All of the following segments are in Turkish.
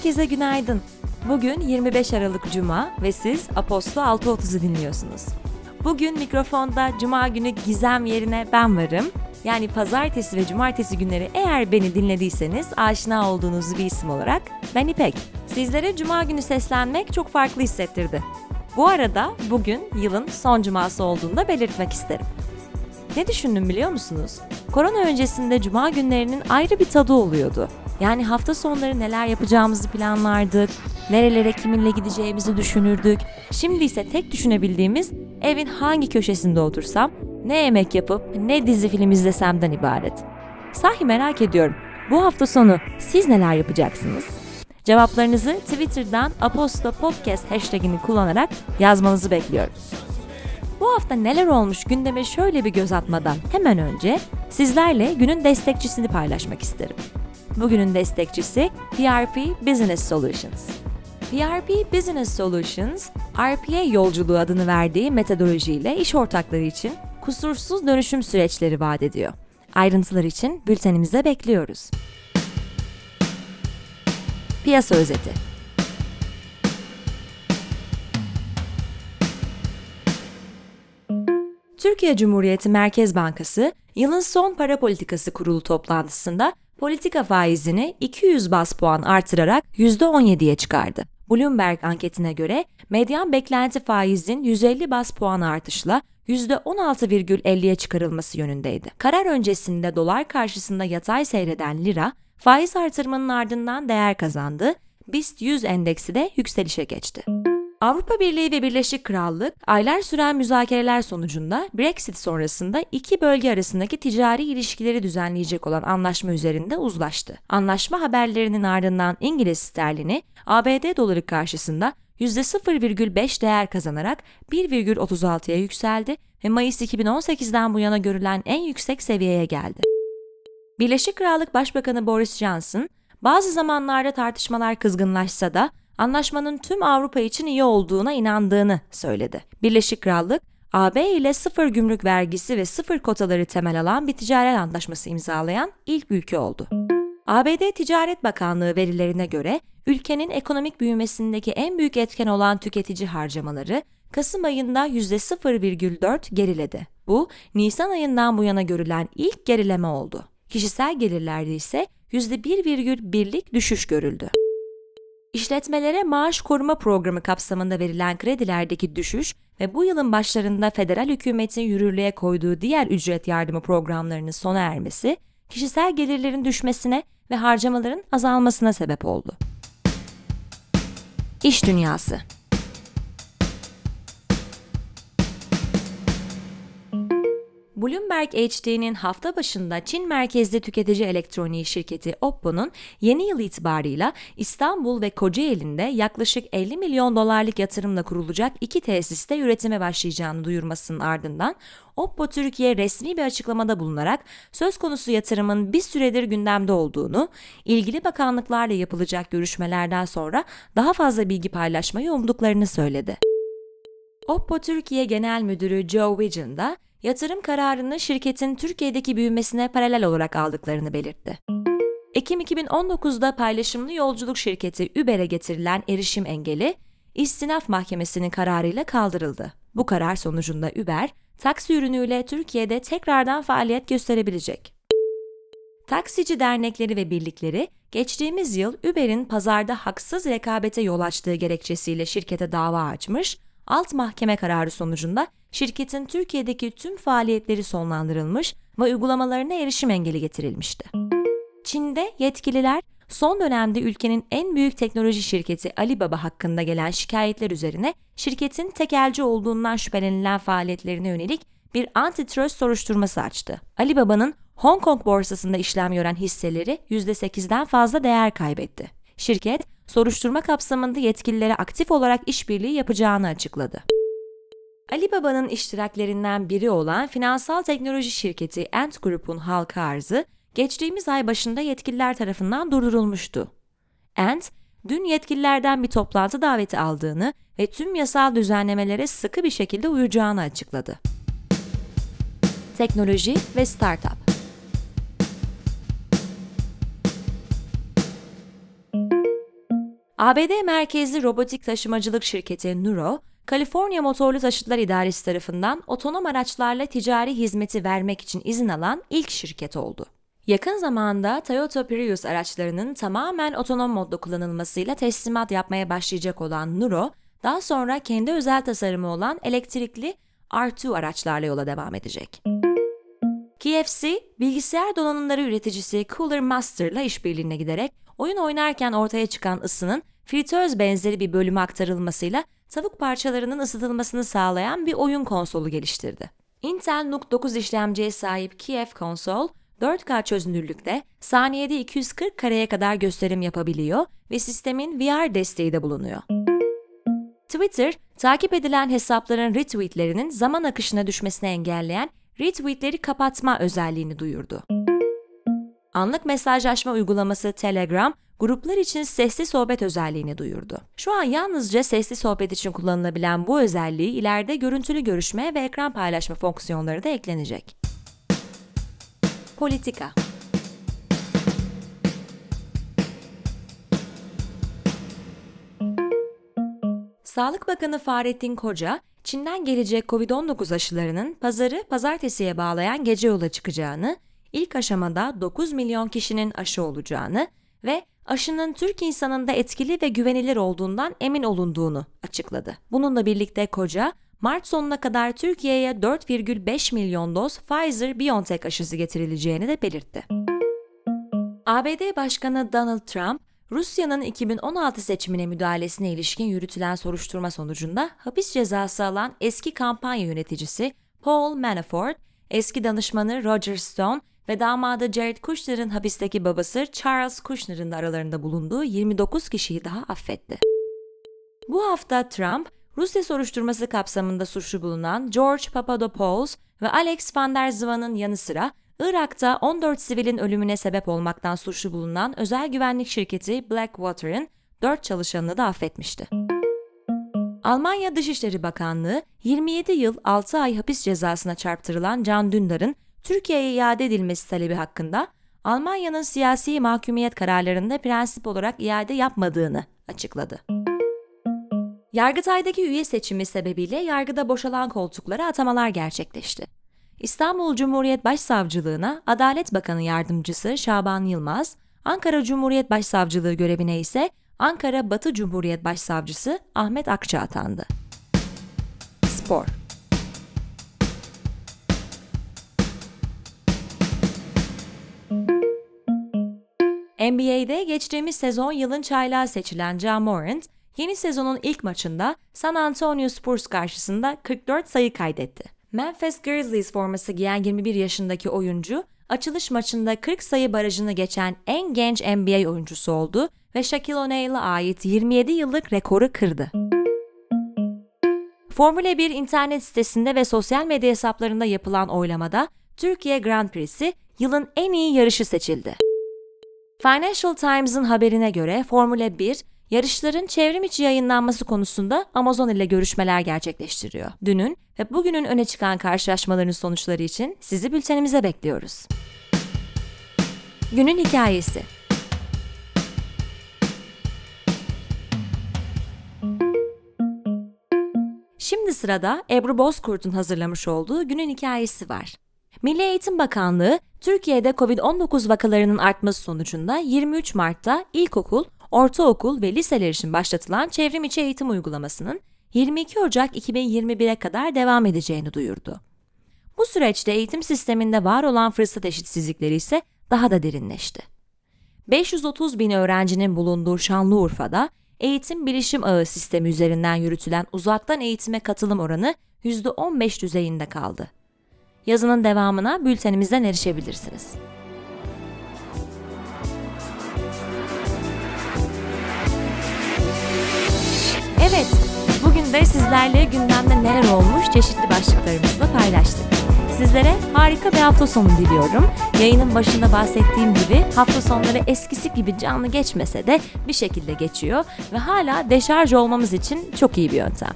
Herkese günaydın. Bugün 25 Aralık Cuma ve siz Apostol 6.30'u dinliyorsunuz. Bugün mikrofonda Cuma günü Gizem yerine ben varım. Yani pazartesi ve cumartesi günleri eğer beni dinlediyseniz aşina olduğunuz bir isim olarak ben İpek. Sizlere Cuma günü seslenmek çok farklı hissettirdi. Bu arada bugün yılın son cuması olduğunu da belirtmek isterim. Ne düşündüm biliyor musunuz? Korona öncesinde cuma günlerinin ayrı bir tadı oluyordu. Yani hafta sonları neler yapacağımızı planlardık, nerelere kiminle gideceğimizi düşünürdük. Şimdi ise tek düşünebildiğimiz evin hangi köşesinde otursam, ne yemek yapıp ne dizi film izlesemden ibaret. Sahi merak ediyorum. Bu hafta sonu siz neler yapacaksınız? Cevaplarınızı Twitter'dan Aposto Podcast hashtagini kullanarak yazmanızı bekliyorum. Bu hafta neler olmuş gündeme şöyle bir göz atmadan hemen önce sizlerle günün destekçisini paylaşmak isterim. Bugünün destekçisi PRP Business Solutions. PRP Business Solutions, RPA yolculuğu adını verdiği metodolojiyle iş ortakları için kusursuz dönüşüm süreçleri vaat ediyor. Ayrıntılar için bültenimize bekliyoruz. Piyasa özeti Türkiye Cumhuriyeti Merkez Bankası, yılın son para politikası kurulu toplantısında politika faizini 200 bas puan artırarak %17'ye çıkardı. Bloomberg anketine göre medyan beklenti faizin 150 bas puan artışla %16,50'ye çıkarılması yönündeydi. Karar öncesinde dolar karşısında yatay seyreden lira, faiz artırmanın ardından değer kazandı, BIST 100 endeksi de yükselişe geçti. Avrupa Birliği ve Birleşik Krallık aylar süren müzakereler sonucunda Brexit sonrasında iki bölge arasındaki ticari ilişkileri düzenleyecek olan anlaşma üzerinde uzlaştı. Anlaşma haberlerinin ardından İngiliz sterlini ABD doları karşısında %0,5 değer kazanarak 1,36'ya yükseldi ve Mayıs 2018'den bu yana görülen en yüksek seviyeye geldi. Birleşik Krallık Başbakanı Boris Johnson, bazı zamanlarda tartışmalar kızgınlaşsa da anlaşmanın tüm Avrupa için iyi olduğuna inandığını söyledi. Birleşik Krallık, AB ile sıfır gümrük vergisi ve sıfır kotaları temel alan bir ticaret anlaşması imzalayan ilk ülke oldu. ABD Ticaret Bakanlığı verilerine göre ülkenin ekonomik büyümesindeki en büyük etken olan tüketici harcamaları Kasım ayında %0,4 geriledi. Bu, Nisan ayından bu yana görülen ilk gerileme oldu. Kişisel gelirlerde ise %1,1'lik düşüş görüldü. İşletmelere maaş koruma programı kapsamında verilen kredilerdeki düşüş ve bu yılın başlarında federal hükümetin yürürlüğe koyduğu diğer ücret yardımı programlarının sona ermesi, kişisel gelirlerin düşmesine ve harcamaların azalmasına sebep oldu. İş Dünyası Bloomberg HD'nin hafta başında Çin merkezli tüketici elektroniği şirketi Oppo'nun yeni yıl itibarıyla İstanbul ve Kocaeli'nde yaklaşık 50 milyon dolarlık yatırımla kurulacak iki tesiste üretime başlayacağını duyurmasının ardından Oppo Türkiye resmi bir açıklamada bulunarak söz konusu yatırımın bir süredir gündemde olduğunu, ilgili bakanlıklarla yapılacak görüşmelerden sonra daha fazla bilgi paylaşmayı umduklarını söyledi. Oppo Türkiye Genel Müdürü Joe Wigan da yatırım kararını şirketin Türkiye'deki büyümesine paralel olarak aldıklarını belirtti. Ekim 2019'da paylaşımlı yolculuk şirketi Uber'e getirilen erişim engeli, İstinaf Mahkemesi'nin kararıyla kaldırıldı. Bu karar sonucunda Uber, taksi ürünüyle Türkiye'de tekrardan faaliyet gösterebilecek. Taksici dernekleri ve birlikleri geçtiğimiz yıl Uber'in pazarda haksız rekabete yol açtığı gerekçesiyle şirkete dava açmış, alt mahkeme kararı sonucunda şirketin Türkiye'deki tüm faaliyetleri sonlandırılmış ve uygulamalarına erişim engeli getirilmişti. Çin'de yetkililer son dönemde ülkenin en büyük teknoloji şirketi Alibaba hakkında gelen şikayetler üzerine şirketin tekelci olduğundan şüphelenilen faaliyetlerine yönelik bir antitrust soruşturması açtı. Alibaba'nın Hong Kong borsasında işlem gören hisseleri %8'den fazla değer kaybetti. Şirket, soruşturma kapsamında yetkililere aktif olarak işbirliği yapacağını açıkladı. Alibaba'nın iştiraklerinden biri olan finansal teknoloji şirketi Ant Group'un halka arzı geçtiğimiz ay başında yetkililer tarafından durdurulmuştu. Ant, dün yetkililerden bir toplantı daveti aldığını ve tüm yasal düzenlemelere sıkı bir şekilde uyacağını açıkladı. Teknoloji ve Startup ABD merkezli robotik taşımacılık şirketi Nuro, Kaliforniya Motorlu Taşıtlar İdaresi tarafından otonom araçlarla ticari hizmeti vermek için izin alan ilk şirket oldu. Yakın zamanda Toyota Prius araçlarının tamamen otonom modda kullanılmasıyla teslimat yapmaya başlayacak olan Nuro, daha sonra kendi özel tasarımı olan elektrikli R2 araçlarla yola devam edecek. KFC, bilgisayar donanımları üreticisi Cooler Master'la işbirliğine giderek oyun oynarken ortaya çıkan ısının fritöz benzeri bir bölüme aktarılmasıyla tavuk parçalarının ısıtılmasını sağlayan bir oyun konsolu geliştirdi. Intel NUC 9 işlemciye sahip Kiev konsol, 4K çözünürlükte saniyede 240 kareye kadar gösterim yapabiliyor ve sistemin VR desteği de bulunuyor. Twitter, takip edilen hesapların retweetlerinin zaman akışına düşmesini engelleyen retweetleri kapatma özelliğini duyurdu. Anlık mesajlaşma uygulaması Telegram, gruplar için sesli sohbet özelliğini duyurdu. Şu an yalnızca sesli sohbet için kullanılabilen bu özelliği ileride görüntülü görüşme ve ekran paylaşma fonksiyonları da eklenecek. Politika Sağlık Bakanı Fahrettin Koca, Çin'den gelecek COVID-19 aşılarının pazarı pazartesiye bağlayan gece yola çıkacağını, ilk aşamada 9 milyon kişinin aşı olacağını ve aşının Türk insanında etkili ve güvenilir olduğundan emin olunduğunu açıkladı. Bununla birlikte Koca, Mart sonuna kadar Türkiye'ye 4,5 milyon doz Pfizer-BioNTech aşısı getirileceğini de belirtti. ABD Başkanı Donald Trump, Rusya'nın 2016 seçimine müdahalesine ilişkin yürütülen soruşturma sonucunda hapis cezası alan eski kampanya yöneticisi Paul Manafort, eski danışmanı Roger Stone ve damadı Jared Kushner'ın hapisteki babası Charles Kushner'ın da aralarında bulunduğu 29 kişiyi daha affetti. Bu hafta Trump, Rusya soruşturması kapsamında suçlu bulunan George Papadopoulos ve Alex van der Zwan'ın yanı sıra Irak'ta 14 sivilin ölümüne sebep olmaktan suçlu bulunan özel güvenlik şirketi Blackwater'ın 4 çalışanını da affetmişti. Almanya Dışişleri Bakanlığı 27 yıl 6 ay hapis cezasına çarptırılan Can Dündar'ın Türkiye'ye iade edilmesi talebi hakkında Almanya'nın siyasi mahkumiyet kararlarında prensip olarak iade yapmadığını açıkladı. Yargıtay'daki üye seçimi sebebiyle yargıda boşalan koltuklara atamalar gerçekleşti. İstanbul Cumhuriyet Başsavcılığına Adalet Bakanı Yardımcısı Şaban Yılmaz, Ankara Cumhuriyet Başsavcılığı görevine ise Ankara Batı Cumhuriyet Başsavcısı Ahmet Akça atandı. Spor NBA'de geçtiğimiz sezon yılın çaylağı seçilen Ja Morant, yeni sezonun ilk maçında San Antonio Spurs karşısında 44 sayı kaydetti. Memphis Grizzlies forması giyen 21 yaşındaki oyuncu, açılış maçında 40 sayı barajını geçen en genç NBA oyuncusu oldu ve Shaquille O'Neal'a ait 27 yıllık rekoru kırdı. Formula 1 internet sitesinde ve sosyal medya hesaplarında yapılan oylamada Türkiye Grand Prix'si yılın en iyi yarışı seçildi. Financial Times'ın haberine göre Formula 1, yarışların çevrim içi yayınlanması konusunda Amazon ile görüşmeler gerçekleştiriyor. Dünün ve bugünün öne çıkan karşılaşmaların sonuçları için sizi bültenimize bekliyoruz. Günün hikayesi Şimdi sırada Ebru Bozkurt'un hazırlamış olduğu günün hikayesi var. Milli Eğitim Bakanlığı, Türkiye'de COVID-19 vakalarının artması sonucunda 23 Mart'ta ilkokul, ortaokul ve liseler için başlatılan çevrim içi eğitim uygulamasının 22 Ocak 2021'e kadar devam edeceğini duyurdu. Bu süreçte eğitim sisteminde var olan fırsat eşitsizlikleri ise daha da derinleşti. 530 bin öğrencinin bulunduğu Şanlıurfa'da eğitim bilişim ağı sistemi üzerinden yürütülen uzaktan eğitime katılım oranı %15 düzeyinde kaldı. Yazının devamına bültenimizden erişebilirsiniz. Evet, bugün de sizlerle gündemde neler olmuş çeşitli başlıklarımızla paylaştık. Sizlere harika bir hafta sonu diliyorum. Yayının başında bahsettiğim gibi hafta sonları eskisi gibi canlı geçmese de bir şekilde geçiyor ve hala deşarj olmamız için çok iyi bir yöntem.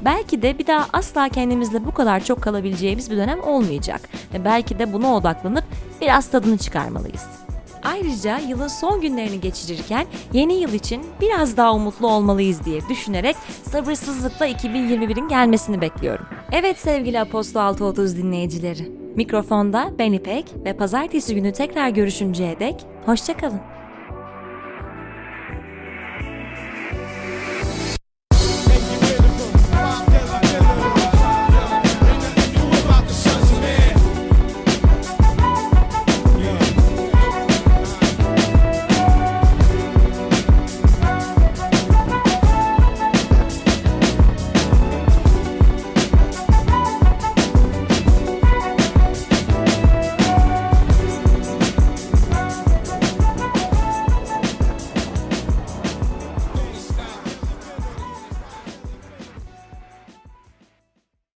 Belki de bir daha asla kendimizle bu kadar çok kalabileceğimiz bir dönem olmayacak ve belki de buna odaklanıp biraz tadını çıkarmalıyız. Ayrıca yılın son günlerini geçirirken yeni yıl için biraz daha umutlu olmalıyız diye düşünerek sabırsızlıkla 2021'in gelmesini bekliyorum. Evet sevgili Apostol 630 dinleyicileri. Mikrofonda ben İpek ve pazartesi günü tekrar görüşünceye dek hoşçakalın.